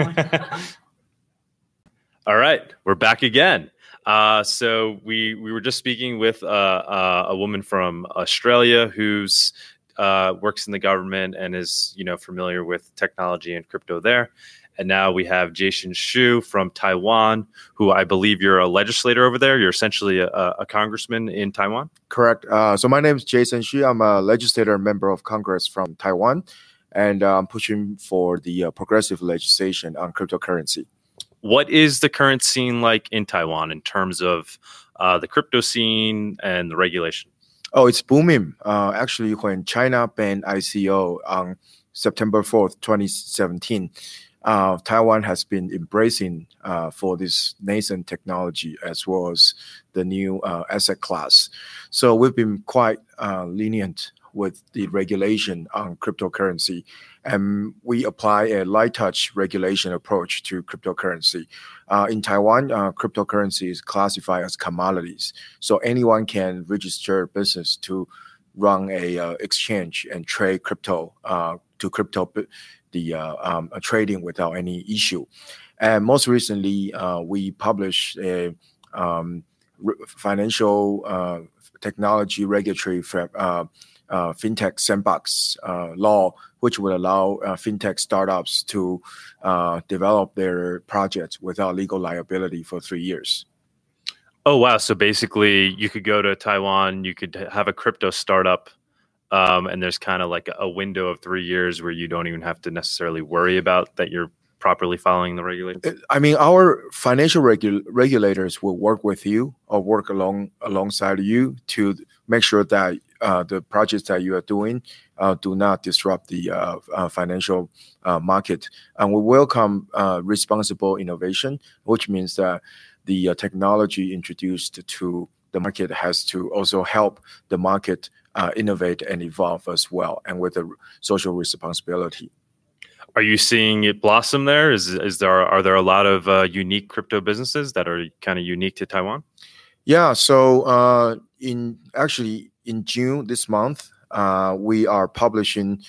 All right, we're back again. Uh, so we we were just speaking with uh, uh, a woman from Australia who's uh, works in the government and is you know familiar with technology and crypto there. And now we have Jason Hsu from Taiwan, who I believe you're a legislator over there. You're essentially a, a congressman in Taiwan. Correct. Uh, so my name is Jason Hsu. I'm a legislator member of Congress from Taiwan, and I'm pushing for the uh, progressive legislation on cryptocurrency. What is the current scene like in Taiwan in terms of uh, the crypto scene and the regulation? Oh, it's booming. Uh, actually, when China banned ICO on September 4th, 2017, uh, Taiwan has been embracing uh, for this nascent technology as well as the new uh, asset class. So we've been quite uh, lenient with the regulation on cryptocurrency. And we apply a light touch regulation approach to cryptocurrency. Uh, in Taiwan, uh, cryptocurrency is classified as commodities. So anyone can register a business to run a uh, exchange and trade crypto uh, to crypto the uh, um, trading without any issue. And most recently, uh, we published a um, financial technology regulatory uh, fintech sandbox uh, law, which would allow uh, fintech startups to uh, develop their projects without legal liability for three years. Oh wow! So basically, you could go to Taiwan, you could have a crypto startup, um, and there's kind of like a window of three years where you don't even have to necessarily worry about that you're properly following the regulations? I mean, our financial regu- regulators will work with you or work along alongside you to make sure that uh, the projects that you are doing uh, do not disrupt the uh, uh financial uh, market. And we welcome uh, responsible innovation, which means that the technology introduced to the market has to also help the market innovate and evolve as well, and with a social responsibility are you seeing it blossom there? Is is there are there a lot of uh, unique crypto businesses that are kind of unique to Taiwan? Yeah. So uh, in actually in June this month, uh, we are publishing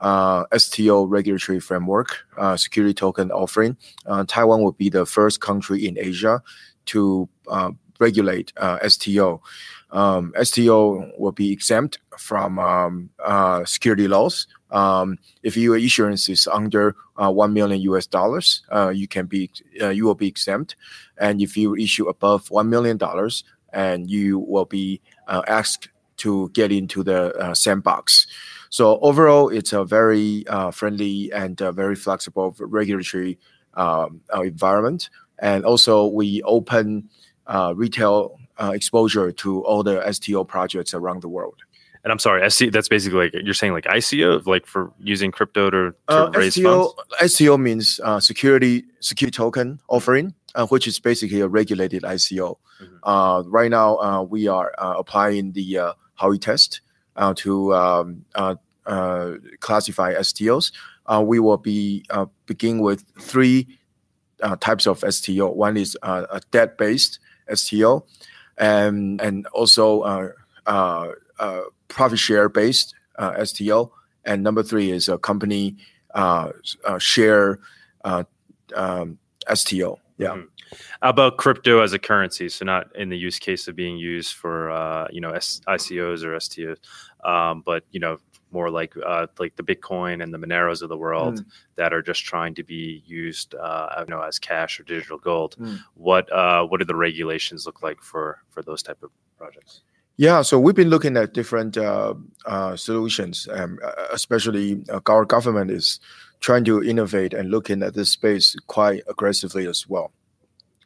uh, STO regulatory framework, uh, security token offering. Uh, Taiwan will be the first country in Asia to uh, regulate uh, STO. Um, STO will be exempt from um, security laws. Um, if your issuance is under one million US dollars, you can be you will be exempt, and if you issue above one million dollars, and you will be asked to get into the sandbox. So overall, it's a very friendly and very flexible regulatory um, environment, and also we open uh, retail uh, exposure to all the STO projects around the world. And I'm sorry, SC, that's basically like you're saying like ICO, like for using crypto to, to uh, raise STO, funds. STO means uh, security security token offering, uh, which is basically a regulated ICO. Mm-hmm. Uh, right now, uh, we are uh, applying the uh, Howey test to um, classify STOs. we will be begin with three types of STO. One is a debt based STO, and and also uh, uh, uh, profit share based uh, STO. And number three is a company uh, uh, share um, STO. Yeah. Mm-hmm. About crypto as a currency? So not in the use case of being used for you know S- ICOs or STOs, um, but you know more like uh, like the Bitcoin and the Moneros of the world mm. that are just trying to be used, uh, you know, as cash or digital gold. Mm. What uh, what do the regulations look like for for those type of projects? Yeah, so we've been looking at different uh, uh, solutions, um, uh, especially our government is trying to innovate and looking at this space quite aggressively as well.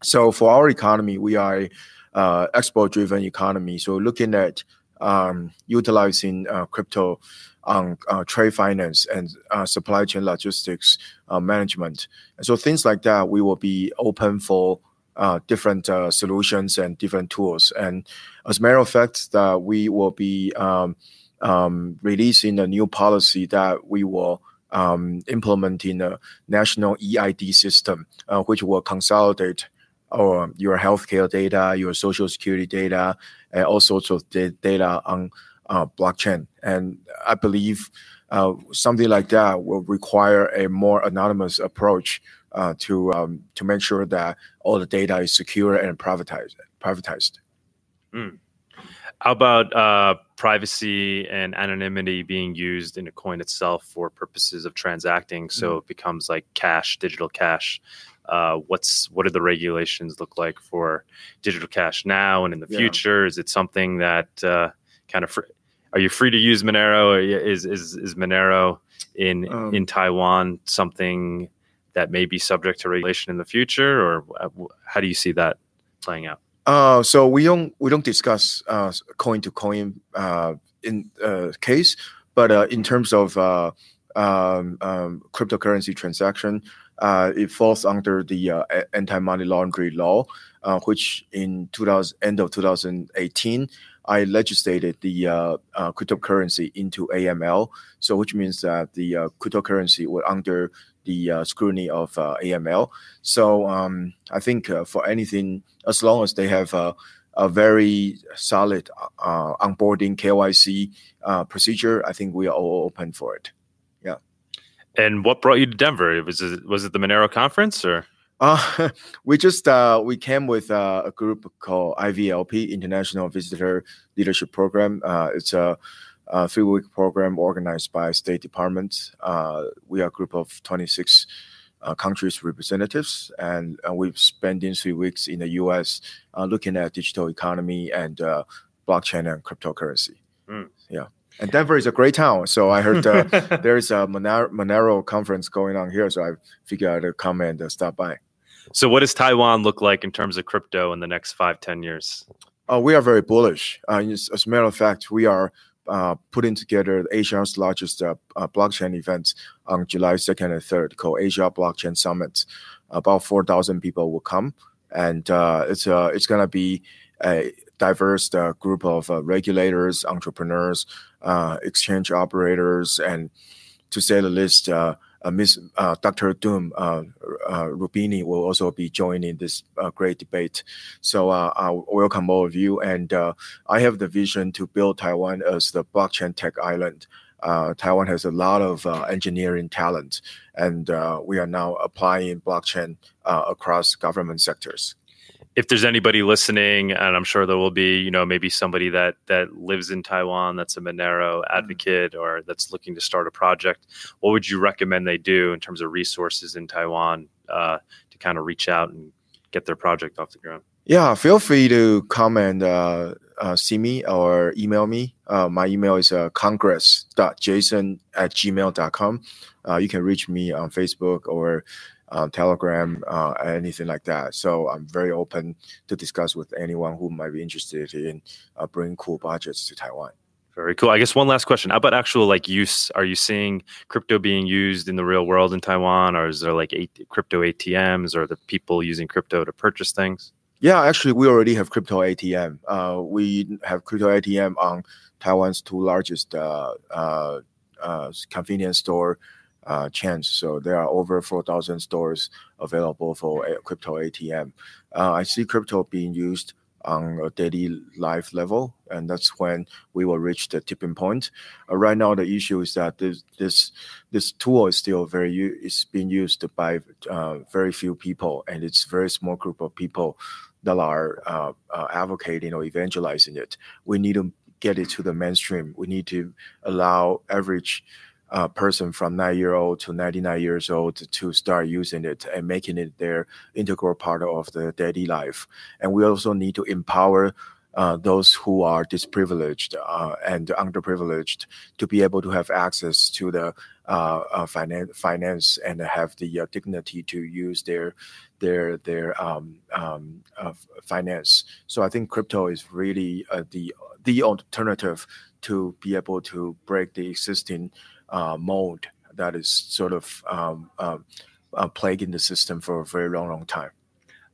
So for our economy, we are a export-driven economy. So looking at um, utilizing crypto on uh, trade finance and uh, supply chain logistics uh, management. And so things like that, we will be open for uh, different uh, solutions and different tools. And as a matter of fact, that we will be um, um, releasing a new policy that we will um, implement in a national EID system, uh, which will consolidate our, your healthcare data, your social security data, and all sorts of data on uh, blockchain. And I believe uh, something like that will require a more anonymous approach uh, to um, to make sure that all the data is secure and privatized. Privatized. Mm. How about uh, privacy and anonymity being used in a coin itself for purposes of transacting? So mm. it becomes like cash, digital cash. Uh, what's what do the regulations look like for digital cash now and in the yeah. future? Is it something that uh, kind of fr- are you free to use Monero? Is is is Monero in um, in Taiwan something that may be subject to regulation in the future, or how do you see that playing out? Uh, so we don't we don't discuss uh, coin to coin uh, in uh, case, but uh, in terms of uh, um, um, cryptocurrency transaction, uh, it falls under the uh, anti money laundering law, uh, which in 2000 end of 2018 I legislated the uh, uh, cryptocurrency into AML. So, which means that the uh, cryptocurrency will under the uh, scrutiny of uh, AML. So, um, I think uh, for anything, as long as they have a very solid onboarding KYC procedure, I think we are all open for it. Yeah. And what brought you to Denver? Was it was it the Monero conference or? Uh, we just uh, we came with uh, a group called IVLP International Visitor Leadership Program. Uh, it's a, a three-week program organized by State Department. Uh, we are a group of 26 uh, countries representatives, and we've spent in three weeks in the U.S. looking at digital economy and blockchain and cryptocurrency. Mm. Yeah. And Denver is a great town. So I heard uh, there's a Monero, Monero, conference going on here. So I figured I'd come and uh, stop by. So, what does Taiwan look like in terms of crypto in the next five, ten years? Uh, we are very bullish. Uh, as, as, a matter of fact, we are uh, putting together Asia's largest uh, uh, blockchain event on July 2nd and 3rd called Asia Blockchain Summit. About 4,000 people will come, and uh, it's uh, it's going to be a diverse group of regulators, entrepreneurs, exchange operators, and to say the least, uh, uh, Dr. Doom uh, Roubini will also be joining this great debate. So I welcome all of you, and I have the vision to build Taiwan as the blockchain tech island. Uh, Taiwan has a lot of uh, engineering talent, and uh, we are now applying blockchain across government sectors if there's anybody listening, and I'm sure there will be, you know, maybe somebody that that lives in Taiwan that's a Monero mm-hmm. advocate or that's looking to start a project, what would you recommend they do in terms of resources in Taiwan uh, to kind of reach out and get their project off the ground? Yeah, feel free to come and uh, uh, see me or email me. Uh, my email is uh, congress.jason at gmail.com. Uh, you can reach me on Facebook or uh, Telegram, uh, anything like that. So I'm very open to discuss with anyone who might be interested in uh, bringing cool budgets to Taiwan. Very cool. I guess one last question. How about actual like use? Are you seeing crypto being used in the real world in Taiwan, or is there like crypto ATMs, or the people using crypto to purchase things? Yeah, actually, we already have crypto ATM. Uh, we have crypto ATM on Taiwan's two largest uh, uh, uh convenience store uh, chance. So there are over 4,000 stores available for crypto ATM. Uh, I see crypto being used on a daily life level, and that's when we will reach the tipping point. Uh, right now, the issue is that this this this tool is still very is being used by uh, very few people, and it's very small group of people that are uh, uh, advocating or evangelizing it. We need to get it to the mainstream. We need to allow average uh, person from nine year old to 99 years old to start using it and making it their integral part of the daily life. And we also need to empower uh, those who are disprivileged uh, and underprivileged to be able to have access to the uh, uh finance, finance and have the uh, dignity to use their their their um, um, uh, finance. So I think crypto is really the the alternative to be able to break the existing uh, mode that is sort of um, um, uh, plaguing the system for a very long, long time.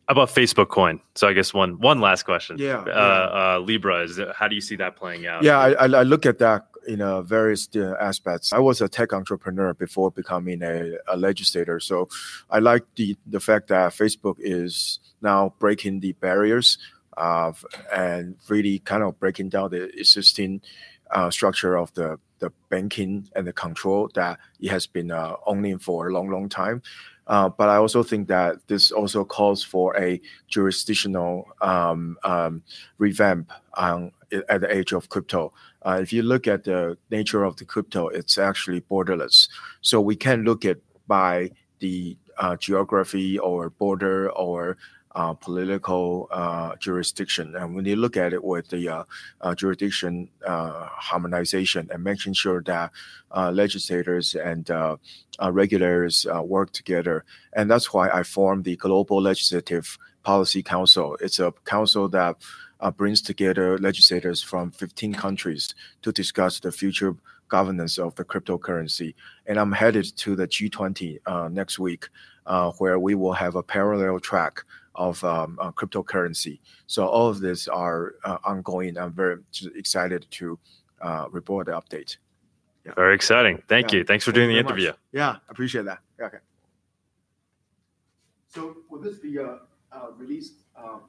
About Facebook Coin? So I guess one one last question. Yeah, uh, yeah. Uh, Libra is how do you see that playing out? Yeah, I, I look at that in uh, various uh, aspects. I was a tech entrepreneur before becoming a, a legislator, so I like the the fact that Facebook is now breaking the barriers uh, and really kind of breaking down the existing uh, structure of the the banking and the control that it has been uh, owning for a long, long time. Uh, but I also think that this also calls for a jurisdictional um, um, revamp on, at the age of crypto. Uh, if you look at the nature of the crypto, it's actually borderless. So we can look at by the uh, geography or border or uh, political uh, jurisdiction. And when you look at it with the uh, uh jurisdiction uh, harmonization and making sure that uh, legislators and regulators work together, and that's why I formed the Global Legislative Policy Council. It's a council that brings together legislators from 15 countries to discuss the future governance of the cryptocurrency. And I'm headed to the G20 uh, next week, where we will have a parallel track of um, uh, cryptocurrency. So all of this are uh, ongoing. I'm very excited to uh, report the update. Yeah. Very exciting. Thank yeah. you. Thanks for Thank doing the interview. Much. Yeah, appreciate that. Okay. So will this be uh, released? Um,